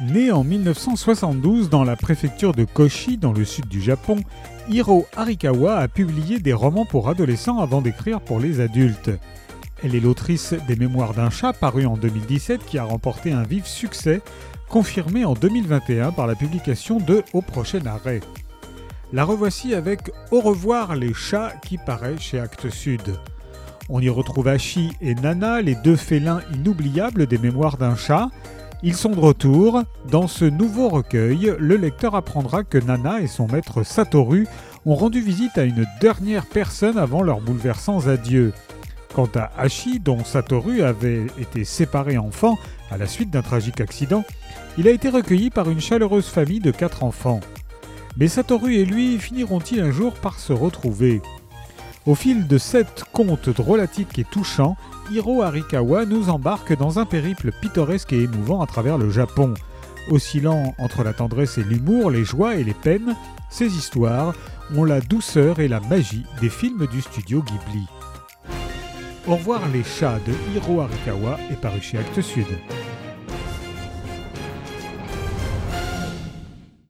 en 1972 dans la préfecture de Kochi, dans le sud du Japon, Hiro Arikawa a publié des romans pour adolescents avant d'écrire pour les adultes. Elle est l'autrice des Mémoires d'un chat paru en 2017 qui a remporté un vif succès, confirmé en 2021 par la publication de Au prochain arrêt. La revoici avec Au revoir les chats qui paraît chez Actes Sud. On y retrouve Hachi et Nana, les deux félins inoubliables des Mémoires d'un chat. Ils sont de retour. Dans ce nouveau recueil, le lecteur apprendra que Nana et son maître Satoru ont rendu visite à une dernière personne avant leurs bouleversants adieux. Quant à Hachi, dont Satoru avait été séparé enfant à la suite d'un tragique accident, il a été recueilli par une chaleureuse famille de quatre enfants. Mais Satoru et lui finiront-ils un jour par se retrouver? Au fil de sept contes drôlatiques et touchants, Hiro Arikawa nous embarque dans un périple pittoresque et émouvant à travers le Japon. Oscillant entre la tendresse et l'humour, les joies et les peines, ces histoires ont la douceur et la magie des films du studio Ghibli. Au revoir les chats de Hiro Arikawa est paru chez Actes Sud.